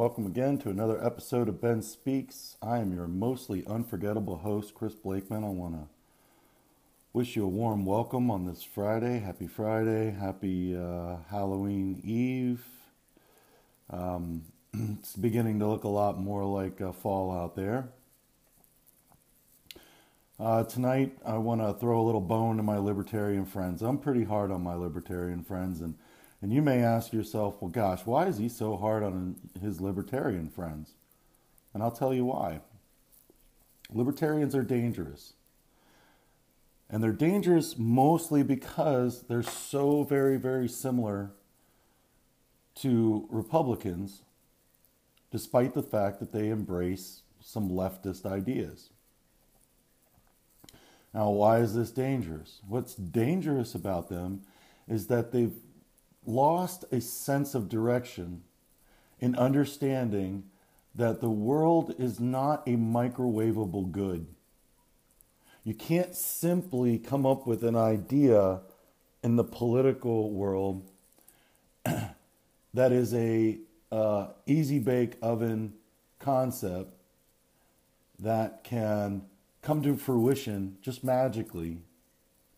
welcome again to another episode of Ben Speaks. I am your mostly unforgettable host, Chris Blakeman. I want to wish you a warm welcome on this Friday. Happy Friday. Happy uh, Halloween Eve. Um, it's beginning to look a lot more like uh, fall out there. Uh, tonight, I want to throw a little bone to my libertarian friends. I'm pretty hard on my libertarian friends, and and you may ask yourself, well, gosh, why is he so hard on his libertarian friends? And I'll tell you why. Libertarians are dangerous. And they're dangerous mostly because they're so very, very similar to Republicans, despite the fact that they embrace some leftist ideas. Now, why is this dangerous? What's dangerous about them is that they've lost a sense of direction in understanding that the world is not a microwavable good. You can't simply come up with an idea in the political world that is a uh, easy bake oven concept that can come to fruition just magically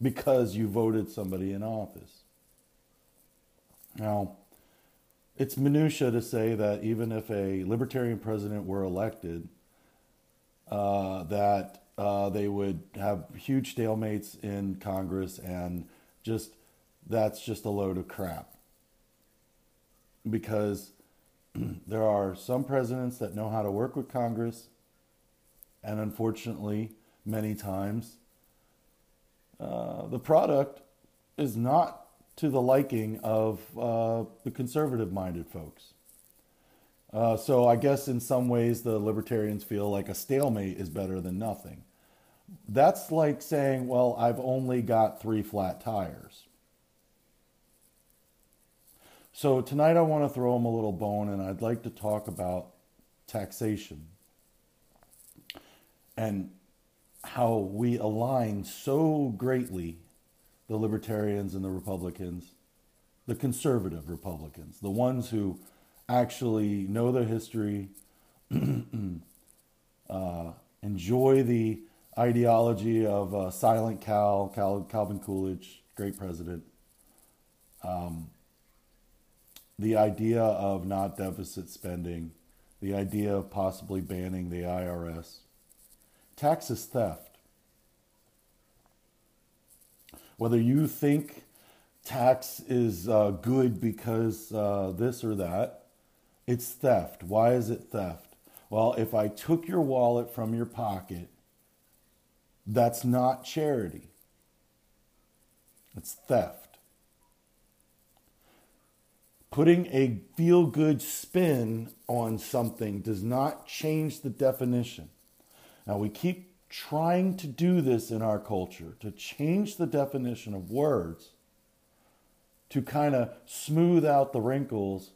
because you voted somebody in office. Now, it's minutia to say that even if a libertarian president were elected, uh, that uh, they would have huge stalemates in Congress, and just that's just a load of crap. Because there are some presidents that know how to work with Congress, and unfortunately, many times, uh, the product is not to the liking of uh, the conservative minded folks. Uh, so I guess in some ways the libertarians feel like a stalemate is better than nothing. That's like saying, well, I've only got three flat tires. So tonight I want to throw them a little bone and I'd like to talk about taxation and how we align so greatly the libertarians and the Republicans, the conservative Republicans, the ones who actually know their history, uh, enjoy the ideology of uh, Silent Cal, Cal, Calvin Coolidge, great president. Um, the idea of not deficit spending, the idea of possibly banning the IRS. Tax is theft. Whether you think tax is uh, good because uh, this or that, it's theft. Why is it theft? Well, if I took your wallet from your pocket, that's not charity. It's theft. Putting a feel good spin on something does not change the definition. Now, we keep trying to do this in our culture, to change the definition of words, to kind of smooth out the wrinkles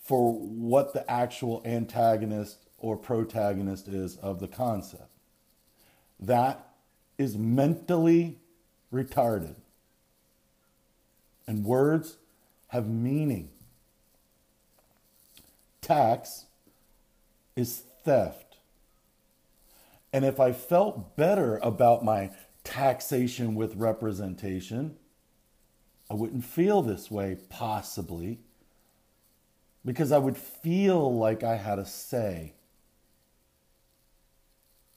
for what the actual antagonist or protagonist is of the concept. That is mentally retarded. And words have meaning. Tax is theft. And if I felt better about my taxation with representation, I wouldn't feel this way, possibly, because I would feel like I had a say.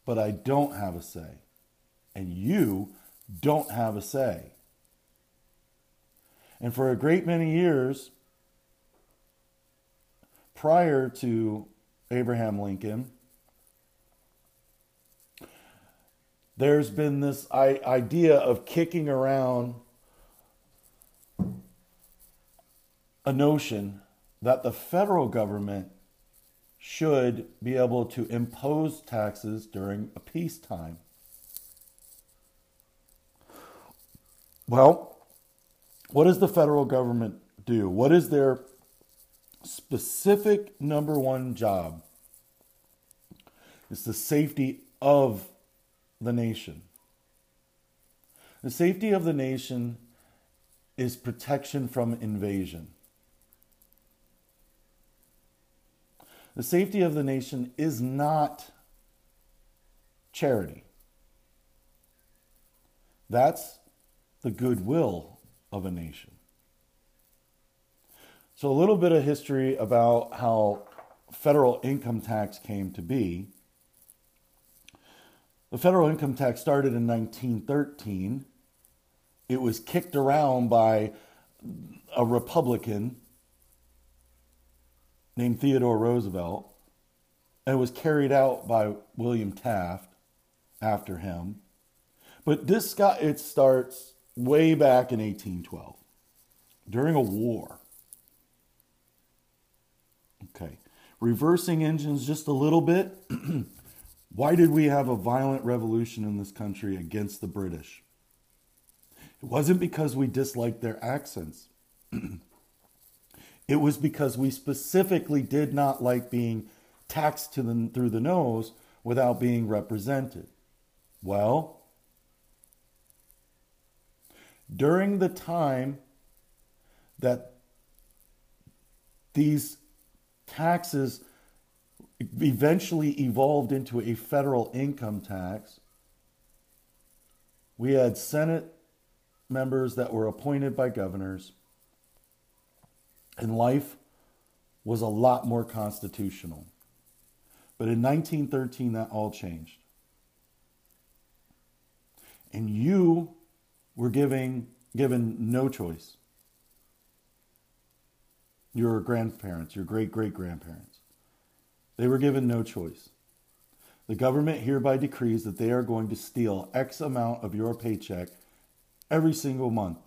But I don't have a say. And you don't have a say. And for a great many years, prior to Abraham Lincoln, there's been this idea of kicking around a notion that the federal government should be able to impose taxes during a peacetime. Well, what does the federal government do? What is their specific number one job? It's the safety of the nation. The safety of the nation is protection from invasion. The safety of the nation is not charity. That's the goodwill of a nation. So, a little bit of history about how federal income tax came to be. The federal income tax started in 1913. It was kicked around by a Republican named Theodore Roosevelt and it was carried out by William Taft after him. But this got it starts way back in 1812 during a war. Okay. Reversing engines just a little bit. Why did we have a violent revolution in this country against the British? It wasn't because we disliked their accents. it was because we specifically did not like being taxed the, through the nose without being represented. Well, during the time that these taxes eventually evolved into a federal income tax, we had Senate members that were appointed by governors, and life was a lot more constitutional. But in 1913, that all changed. And you were giving, given no choice. Your grandparents, your great great grandparents, they were given no choice. The government hereby decrees that they are going to steal X amount of your paycheck every single month.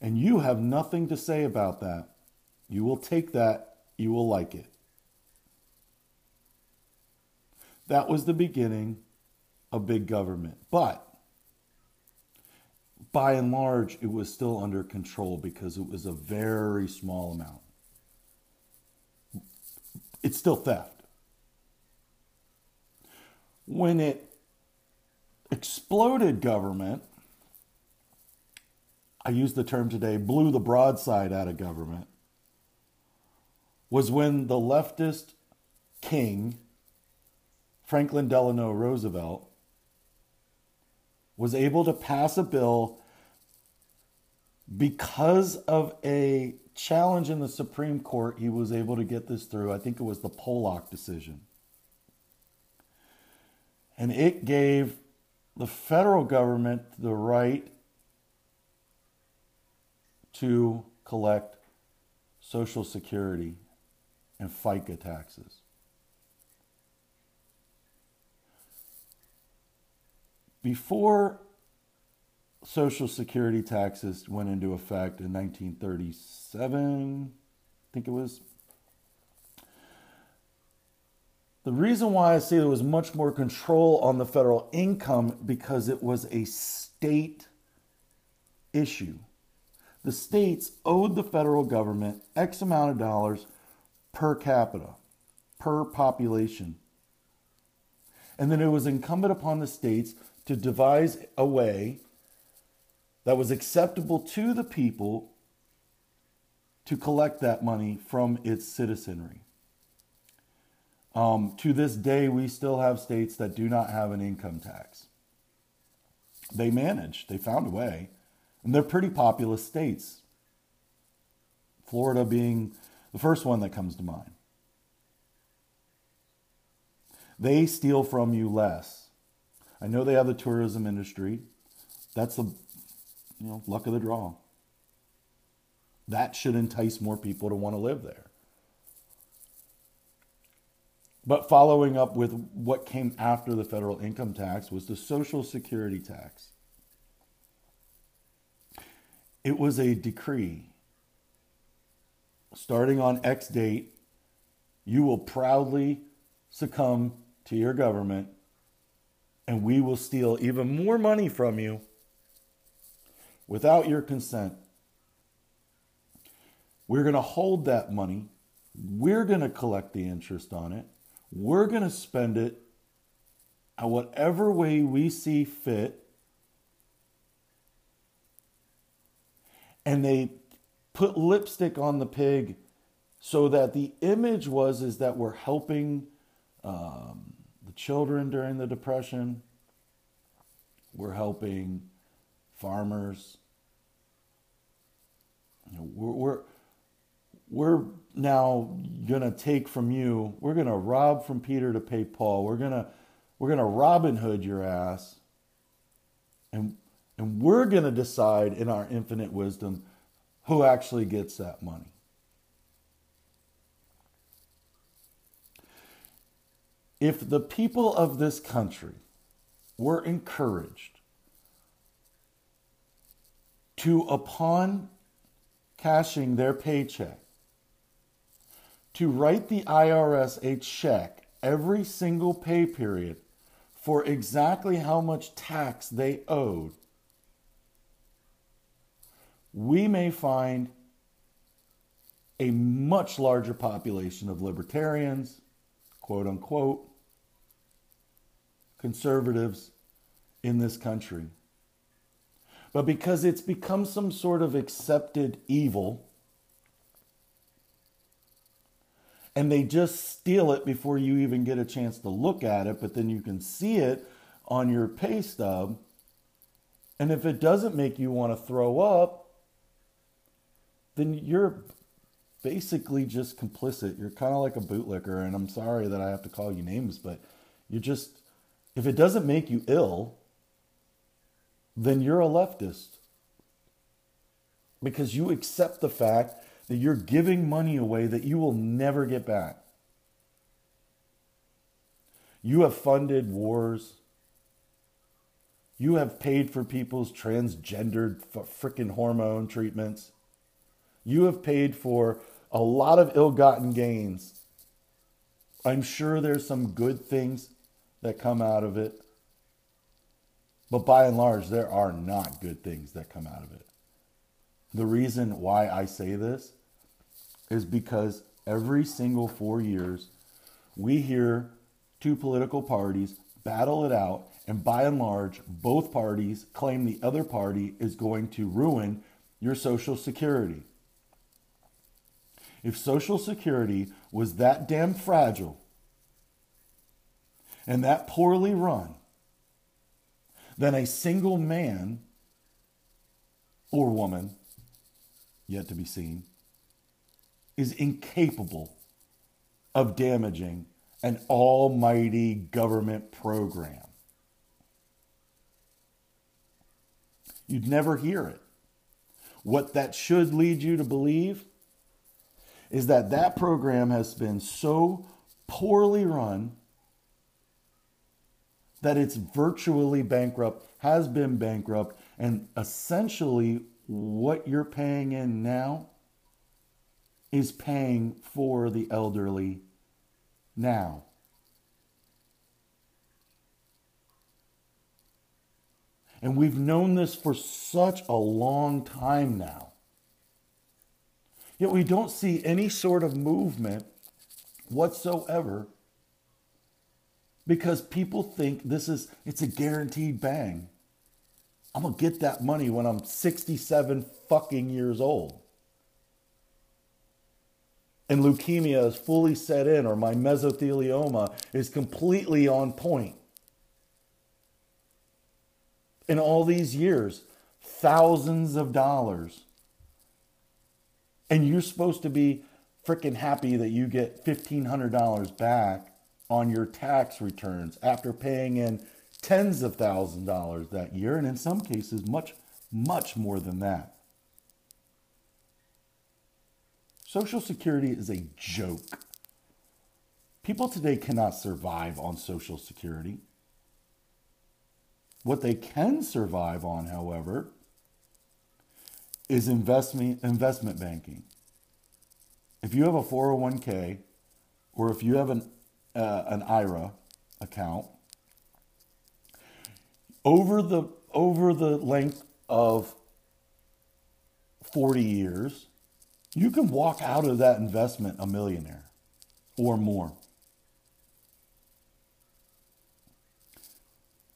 And you have nothing to say about that. You will take that, you will like it. That was the beginning of big government. But by and large, it was still under control because it was a very small amount. It's still theft. When it exploded government, I use the term today, blew the broadside out of government, was when the leftist king, Franklin Delano Roosevelt, was able to pass a bill because of a challenge in the Supreme Court, he was able to get this through. I think it was the Pollock decision. And it gave the federal government the right to collect Social Security and FICA taxes. Before Social Security taxes went into effect in 1937, I think it was. The reason why I say there was much more control on the federal income because it was a state issue. The states owed the federal government X amount of dollars per capita, per population. And then it was incumbent upon the states to devise a way that was acceptable to the people to collect that money from its citizenry. Um, to this day, we still have states that do not have an income tax. They managed, they found a way, and they're pretty populous states. Florida being the first one that comes to mind. They steal from you less. I know they have the tourism industry. That's the you know, luck of the draw. That should entice more people to want to live there. But following up with what came after the federal income tax was the Social Security tax. It was a decree. Starting on X date, you will proudly succumb to your government and we will steal even more money from you without your consent. We're going to hold that money. We're going to collect the interest on it. We're going to spend it at whatever way we see fit. And they put lipstick on the pig so that the image was is that we're helping um, the children during the depression we're helping farmers we're, we're we're now gonna take from you we're gonna rob from peter to pay paul. We're gonna we're gonna robin hood your ass. And and we're gonna decide in our infinite wisdom who actually gets that money. If the people of this country were encouraged to, upon cashing their paycheck, to write the IRS a check every single pay period for exactly how much tax they owed, we may find a much larger population of libertarians, quote unquote, conservatives in this country. But because it's become some sort of accepted evil, and they just steal it before you even get a chance to look at it, but then you can see it on your pay stub. And if it doesn't make you want to throw up, then you're basically just complicit. You're kind of like a bootlicker, and I'm sorry that I have to call you names, but you're just if it doesn't make you ill, then you're a leftist. Because you accept the fact that you're giving money away that you will never get back. You have funded wars. You have paid for people's transgendered freaking hormone treatments. You have paid for a lot of ill gotten gains. I'm sure there's some good things that come out of it. But by and large, there are not good things that come out of it. The reason why I say this is because every single four years, we hear two political parties battle it out, and by and large, both parties claim the other party is going to ruin your Social Security. If Social Security was that damn fragile, and that poorly run, then a single man or woman, yet to be seen, is incapable of damaging an almighty government program. You'd never hear it. What that should lead you to believe is that that program has been so poorly run that it's virtually bankrupt, has been bankrupt, and essentially what you're paying in now is paying for the elderly now. And we've known this for such a long time now. Yet we don't see any sort of movement whatsoever because people think this is it's a guaranteed bang. I'm going to get that money when I'm 67 fucking years old. And leukemia is fully set in or my mesothelioma is completely on point. In all these years, thousands of dollars. And you're supposed to be freaking happy that you get $1,500 back on your tax returns after paying in tens of thousands of dollars that year, and in some cases, much, much more than that. Social Security is a joke. People today cannot survive on Social Security. What they can survive on, however, is investment, investment banking. If you have a 401k or if you have an uh, an IRA account over the over the length of 40 years, you can walk out of that investment a millionaire or more.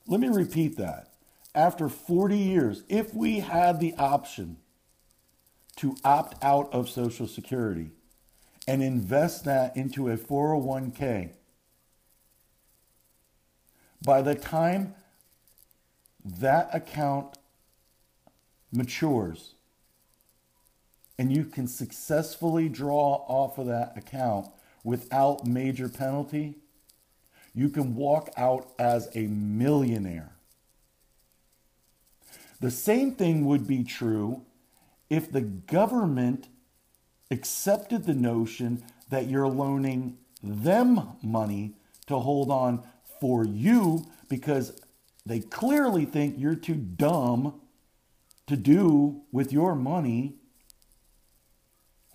Let me repeat that. After 40 years, if we had the option to opt out of Social Security and invest that into a 401k, by the time that account matures and you can successfully draw off of that account without major penalty, you can walk out as a millionaire. The same thing would be true if the government accepted the notion that you're loaning them money to hold on for you because they clearly think you're too dumb to do with your money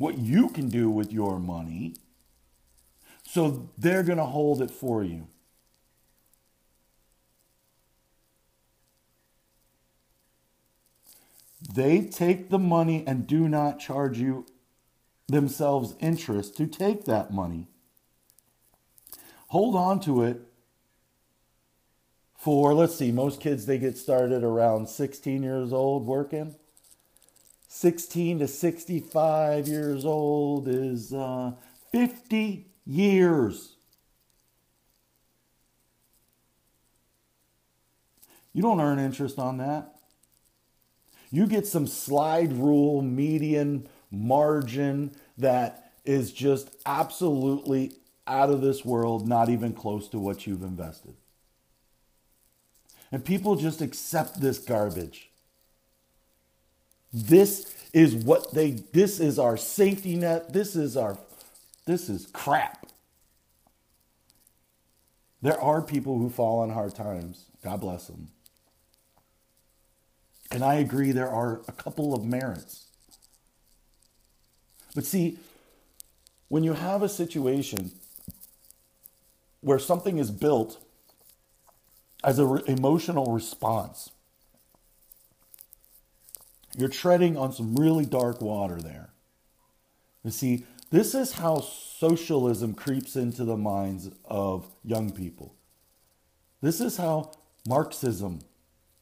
what you can do with your money. So they're going to hold it for you. They take the money and do not charge you themselves interest to take that money. Hold on to it for, let's see, most kids they get started around 16 years old working. 16 to 65 years old is uh, 50 years. You don't earn interest on that. You get some slide rule median margin that is just absolutely out of this world, not even close to what you've invested. And people just accept this garbage. This is what they this is our safety net. This is our this is crap. There are people who fall on hard times. God bless them. And I agree there are a couple of merits. But see, when you have a situation where something is built as an re- emotional response, you're treading on some really dark water there. You see, this is how socialism creeps into the minds of young people. This is how Marxism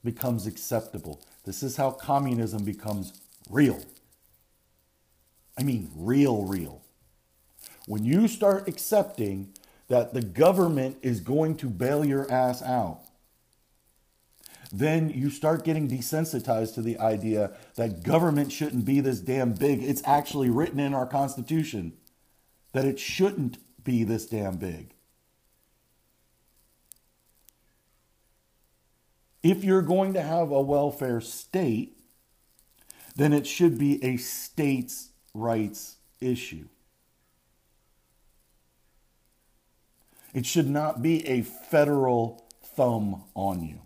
becomes acceptable. This is how communism becomes real. I mean, real, real. When you start accepting that the government is going to bail your ass out, then you start getting desensitized to the idea that government shouldn't be this damn big. It's actually written in our Constitution that it shouldn't be this damn big. If you're going to have a welfare state, then it should be a states' rights issue. It should not be a federal thumb on you.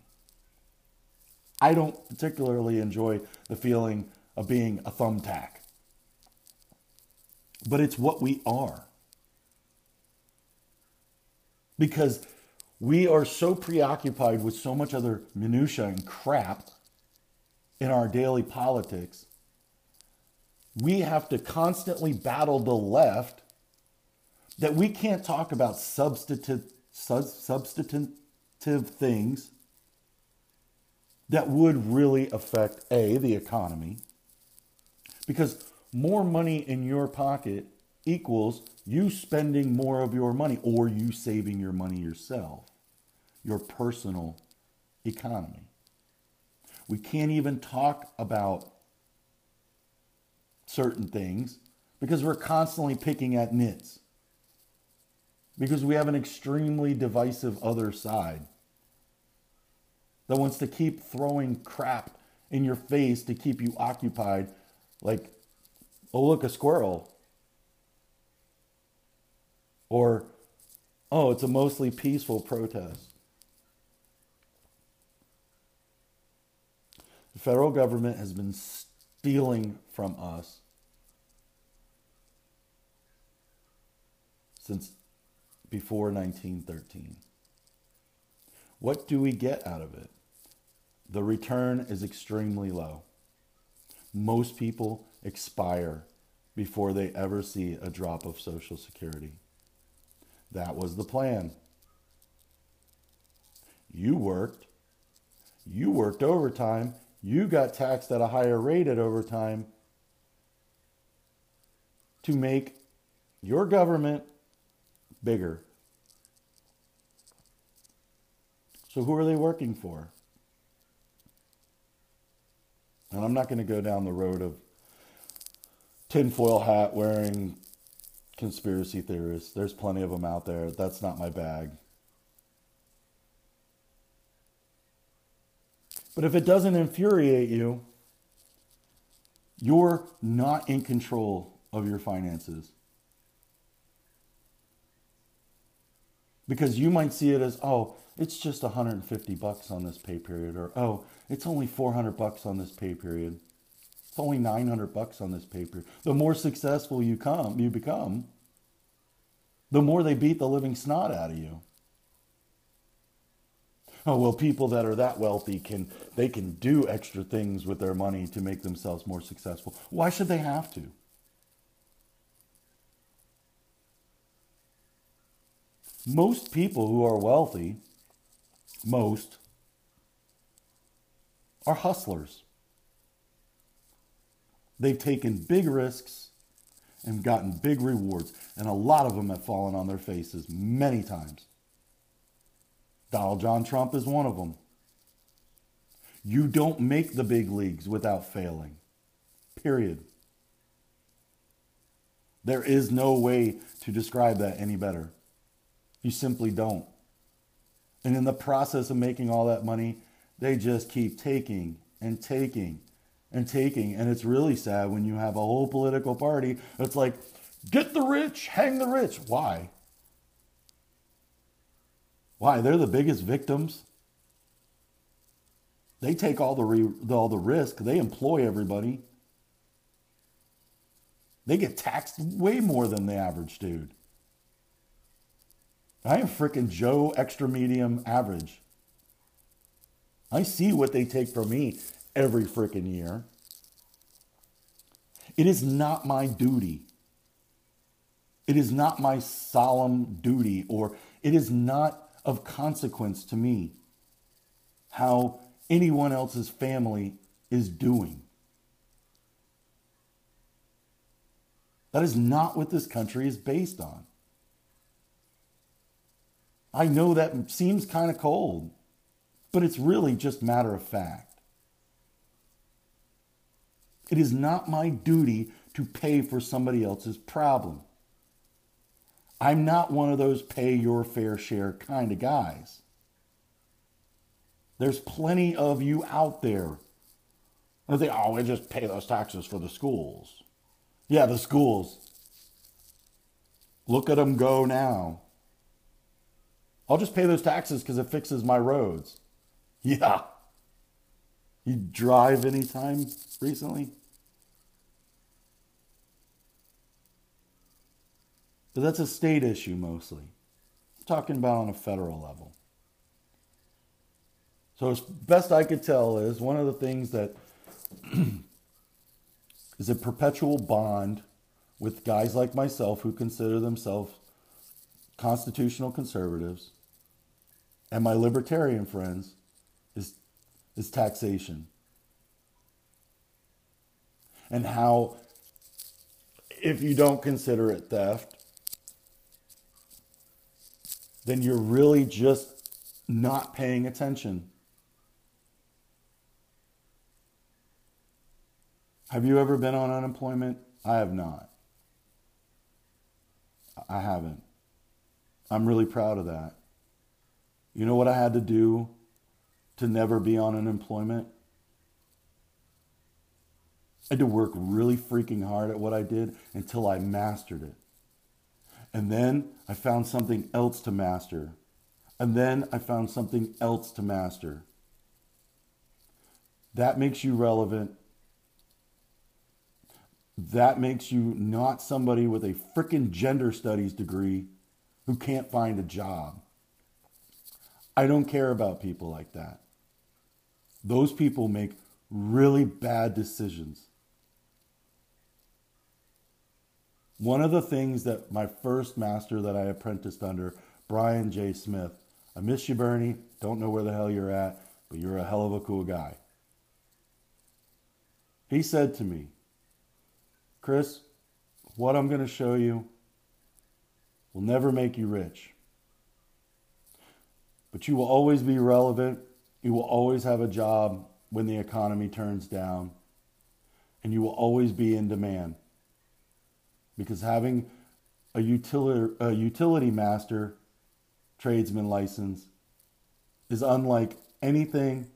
I don't particularly enjoy the feeling of being a thumbtack, but it's what we are. Because we are so preoccupied with so much other minutia and crap in our daily politics. We have to constantly battle the left that we can't talk about substantive, substantive things that would really affect A, the economy, because more money in your pocket equals you spending more of your money or you saving your money yourself your personal economy. We can't even talk about certain things because we're constantly picking at nits. Because we have an extremely divisive other side that wants to keep throwing crap in your face to keep you occupied, like, oh, look, a squirrel. Or, oh, it's a mostly peaceful protest. The federal government has been stealing from us since before 1913. What do we get out of it? The return is extremely low. Most people expire before they ever see a drop of Social Security. That was the plan. You worked. You worked overtime you got taxed at a higher rate at overtime to make your government bigger. So who are they working for? And I'm not going to go down the road of tinfoil hat wearing conspiracy theorists. There's plenty of them out there. That's not my bag. But if it doesn't infuriate you, you're not in control of your finances. Because you might see it as, oh, it's just 150 bucks on this pay period, or oh, it's only 400 bucks on this pay period. It's only 900 bucks on this pay period. The more successful you come, you become, the more they beat the living snot out of you. Oh well, people that are that wealthy can they can do extra things with their money to make themselves more successful. Why should they have to? Most people who are wealthy, most, are hustlers. They've taken big risks and gotten big rewards, and a lot of them have fallen on their faces many times. Donald John Trump is one of them. You don't make the big leagues without failing. Period. There is no way to describe that any better. You simply don't. And in the process of making all that money, they just keep taking and taking and taking. And it's really sad when you have a whole political party that's like, get the rich, hang the rich. Why? Why? They're the biggest victims. They take all the, re- all the risk. They employ everybody. They get taxed way more than the average dude. I am freaking Joe extra medium average. I see what they take from me every freaking year. It is not my duty. It is not my solemn duty, or it is not of consequence to me how anyone else's family is doing. That is not what this country is based on. I know that seems kind of cold, but it's really just matter of fact. It is not my duty to pay for somebody else's problem. I'm not one of those pay your fair share kind of guys. There's plenty of you out there. I think, oh, we just pay those taxes for the schools. Yeah, the schools. Look at them go now. I'll just pay those taxes because it fixes my roads. Yeah. You drive anytime recently? But that's a state issue mostly. I'm talking about on a federal level. So, as best I could tell, is one of the things that is a perpetual bond with guys like myself who consider themselves constitutional conservatives and my libertarian friends is, is taxation. And how, if you don't consider it theft, then you're really just not paying attention. Have you ever been on unemployment? I have not. I haven't. I'm really proud of that. You know what I had to do to never be on unemployment? I had to work really freaking hard at what I did until I mastered it. And then I found something else to master. And then I found something else to master. That makes you relevant. That makes you not somebody with a freaking gender studies degree who can't find a job. I don't care about people like that. Those people make really bad decisions. One of the things that my first master that I apprenticed under, Brian J. Smith, I miss you, Bernie. Don't know where the hell you're at, but you're a hell of a cool guy. He said to me, Chris, what I'm going to show you will never make you rich. But you will always be relevant. You will always have a job when the economy turns down. And you will always be in demand. Because having a utility, a utility master tradesman license is unlike anything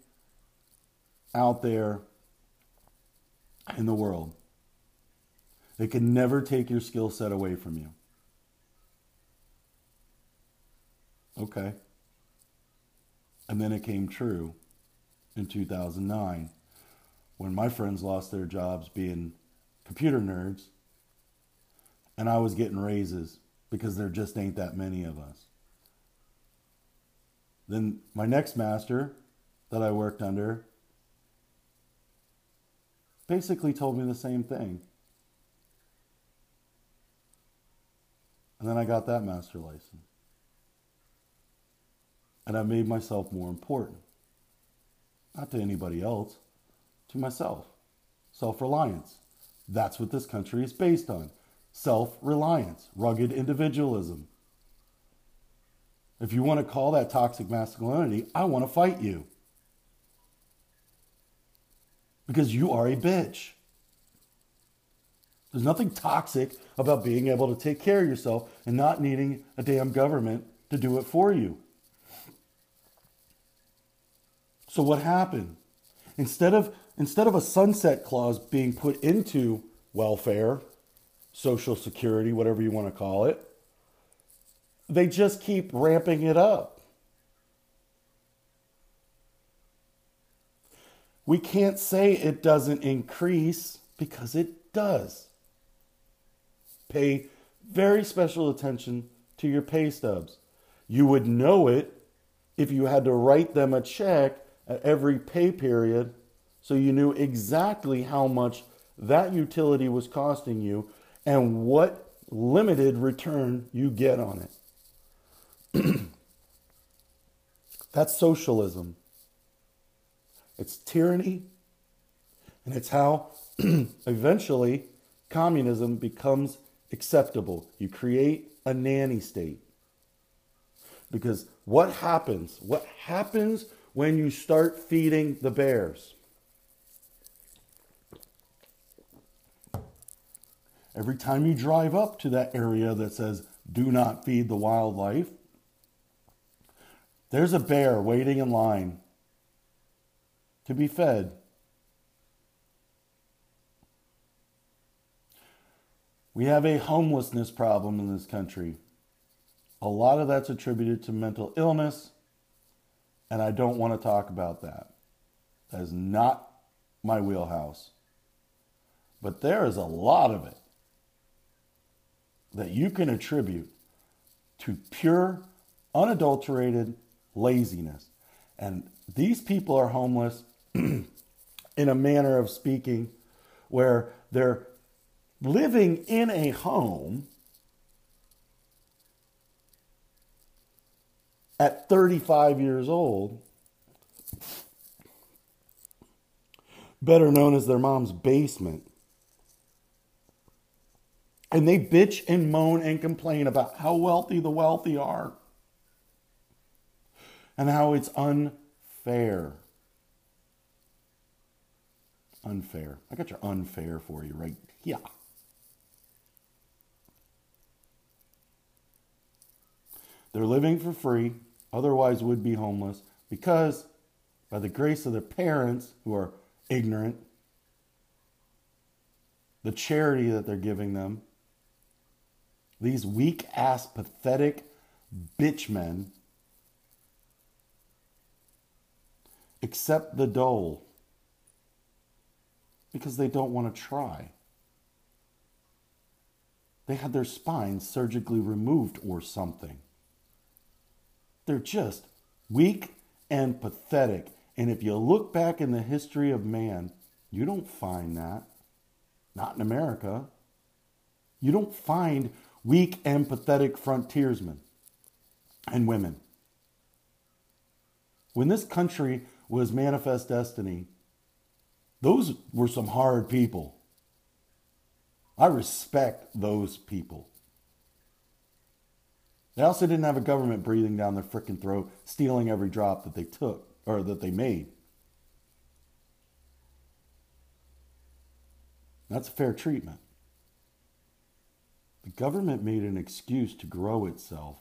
out there in the world. They can never take your skill set away from you. Okay. And then it came true in 2009 when my friends lost their jobs being computer nerds and I was getting raises because there just ain't that many of us. Then my next master that I worked under basically told me the same thing. And then I got that master license. And I made myself more important. Not to anybody else, to myself. Self reliance. That's what this country is based on self reliance, rugged individualism. If you want to call that toxic masculinity, I want to fight you. Because you are a bitch. There's nothing toxic about being able to take care of yourself and not needing a damn government to do it for you. So what happened? Instead of instead of a sunset clause being put into welfare, social security, whatever you want to call it, they just keep ramping it up. We can't say it doesn't increase because it does. Pay very special attention to your pay stubs. You would know it if you had to write them a check at every pay period so you knew exactly how much that utility was costing you and what limited return you get on it. That's socialism. It's tyranny, and it's how eventually communism becomes acceptable. You create a nanny state. Because what happens? What happens when you start feeding the bears? Every time you drive up to that area that says, do not feed the wildlife, there's a bear waiting in line to be fed. We have a homelessness problem in this country. A lot of that's attributed to mental illness, and I don't want to talk about that. That is not my wheelhouse. But there is a lot of it that you can attribute to pure, unadulterated laziness. And these people are homeless in a manner of speaking where they're living in a home at 35 years old, better known as their mom's basement. And they bitch and moan and complain about how wealthy the wealthy are and how it's unfair. Unfair. I got your unfair for you right here. They're living for free, otherwise would be homeless, because by the grace of their parents who are ignorant, the charity that they're giving them, these weak ass, pathetic bitch men accept the dole because they don't want to try. They had their spines surgically removed or something. They're just weak and pathetic. And if you look back in the history of man, you don't find that. Not in America. You don't find weak and pathetic frontiersmen and women. When this country was manifest destiny, those were some hard people. I respect those people. They also didn't have a government breathing down their frickin' throat, stealing every drop that they took or that they made. That's a fair treatment. The government made an excuse to grow itself,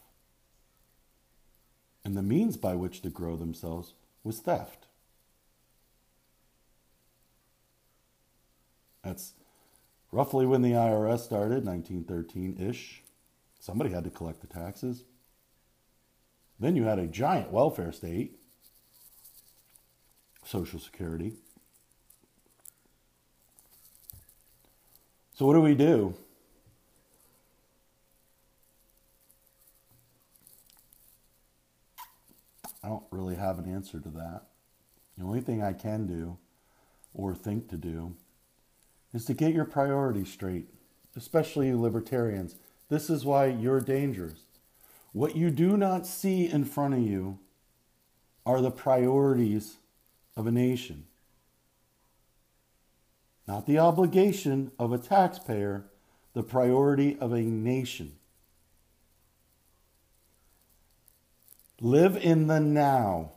and the means by which to grow themselves was theft. That's roughly when the IRS started, 1913 ish. Somebody had to collect the taxes. Then you had a giant welfare state, Social Security. So, what do we do? I don't really have an answer to that. The only thing I can do or think to do is to get your priorities straight, especially you libertarians. This is why you're dangerous. What you do not see in front of you are the priorities of a nation, not the obligation of a taxpayer, the priority of a nation. Live in the now.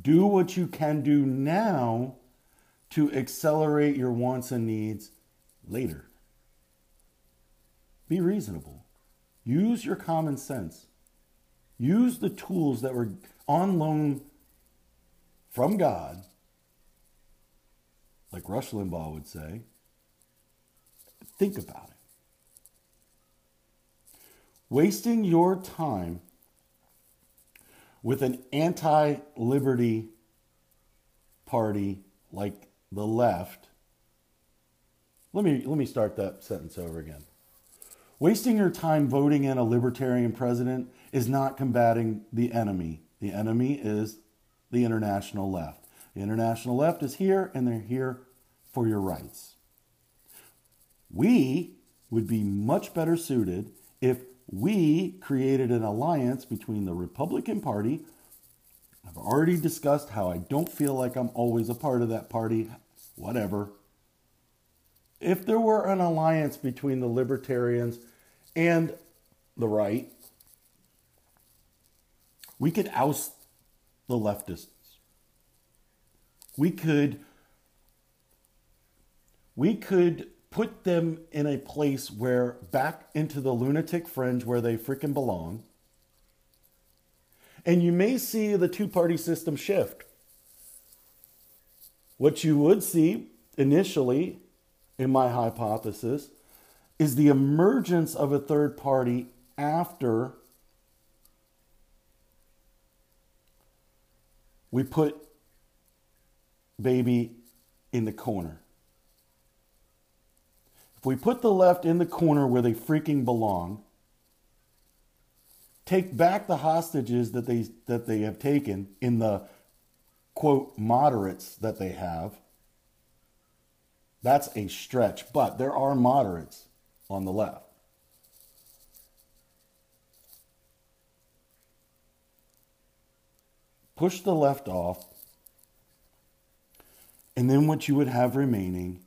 Do what you can do now to accelerate your wants and needs later. Be reasonable. Use your common sense. Use the tools that were on loan from God, like Rush Limbaugh would say. Think about it. Wasting your time with an anti liberty party like the left. Let me, let me start that sentence over again. Wasting your time voting in a libertarian president is not combating the enemy. The enemy is the international left. The international left is here and they're here for your rights. We would be much better suited if we created an alliance between the Republican Party. I've already discussed how I don't feel like I'm always a part of that party, whatever. If there were an alliance between the libertarians and the right, we could oust the leftists. We could we could put them in a place where back into the lunatic fringe where they freaking belong. And you may see the two party system shift. What you would see initially, in my hypothesis, is the emergence of a third party after we put baby in the corner. If we put the left in the corner where they freaking belong, take back the hostages that they that they have taken in the quote moderates that they have. That's a stretch, but there are moderates on the left. Push the left off, and then what you would have remaining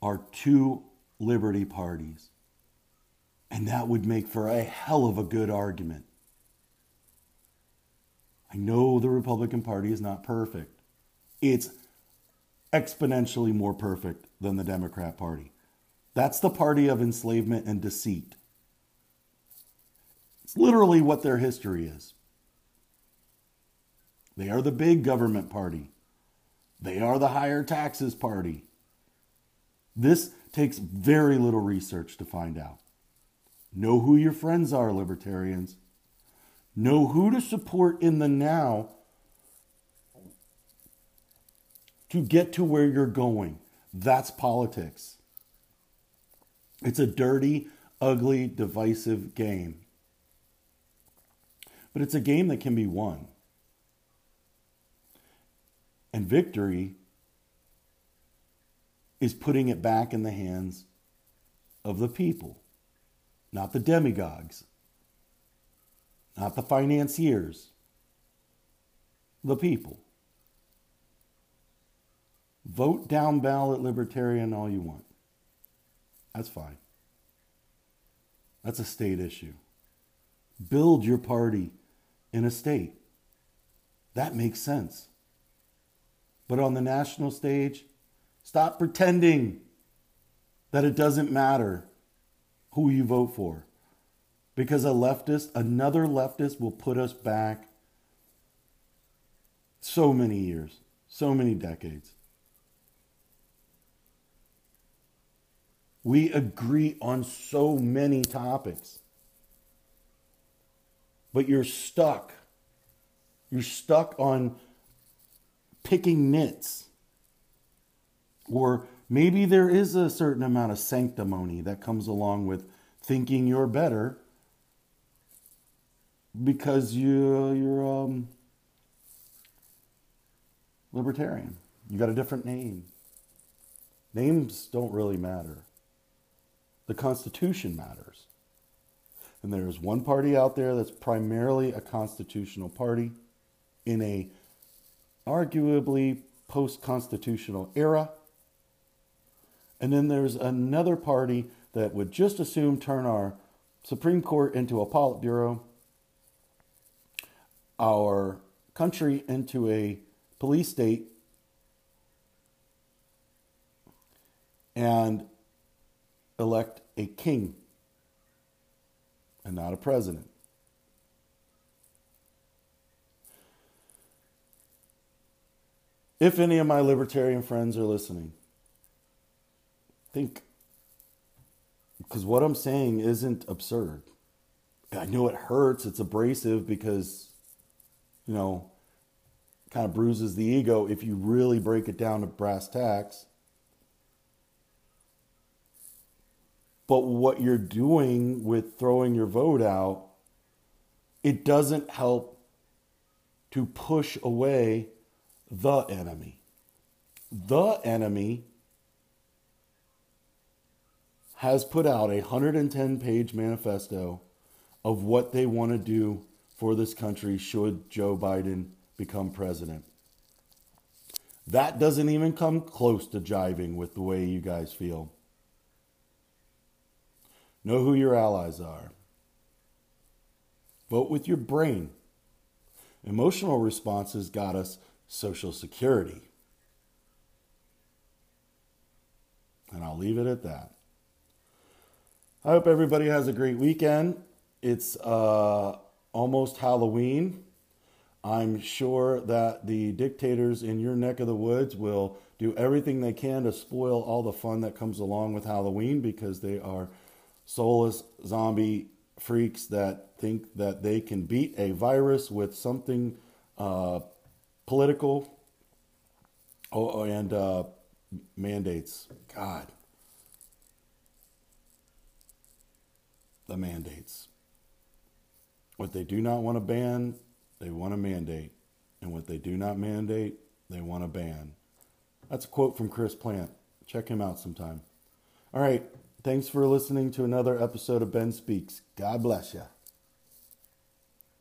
are two liberty parties. And that would make for a hell of a good argument. I know the Republican Party is not perfect. It's exponentially more perfect than the Democrat Party. That's the party of enslavement and deceit. It's literally what their history is. They are the big government party. They are the higher taxes party. This takes very little research to find out. Know who your friends are, libertarians. Know who to support in the now to get to where you're going. That's politics. It's a dirty, ugly, divisive game. But it's a game that can be won. And victory is putting it back in the hands of the people, not the demagogues, not the financiers, the people. Vote down ballot libertarian all you want. That's fine. That's a state issue. Build your party in a state. That makes sense. But on the national stage, stop pretending that it doesn't matter who you vote for. Because a leftist, another leftist, will put us back so many years, so many decades. We agree on so many topics. But you're stuck. You're stuck on picking nits. Or maybe there is a certain amount of sanctimony that comes along with thinking you're better because you you're um, libertarian. You got a different name. Names don't really matter. The Constitution matters. And there's one party out there that's primarily a constitutional party in a arguably post-constitutional era. And then there's another party that would just assume turn our Supreme Court into a Politburo, our country into a police state, and elect a king and not a president. If any of my libertarian friends are listening, think because what I'm saying isn't absurd. I know it hurts, it's abrasive because, you know, kind of bruises the ego if you really break it down to brass tacks. But what you're doing with throwing your vote out, it doesn't help to push away the enemy. The enemy has put out a 110 page manifesto of what they want to do for this country should Joe Biden become president. That doesn't even come close to jiving with the way you guys feel. Know who your allies are. Vote with your brain. Emotional responses got us Social Security. And I'll leave it at that. I hope everybody has a great weekend. It's uh, almost Halloween. I'm sure that the dictators in your neck of the woods will do everything they can to spoil all the fun that comes along with Halloween because they are soulless zombie freaks that think that they can beat a virus with something uh, political oh, and uh, mandates. God. The mandates. What they do not want to ban, they want to mandate. And what they do not mandate, they want to ban. That's a quote from Chris Plante. Check him out sometime. All right. Thanks for listening to another episode of Ben Speaks. God bless you.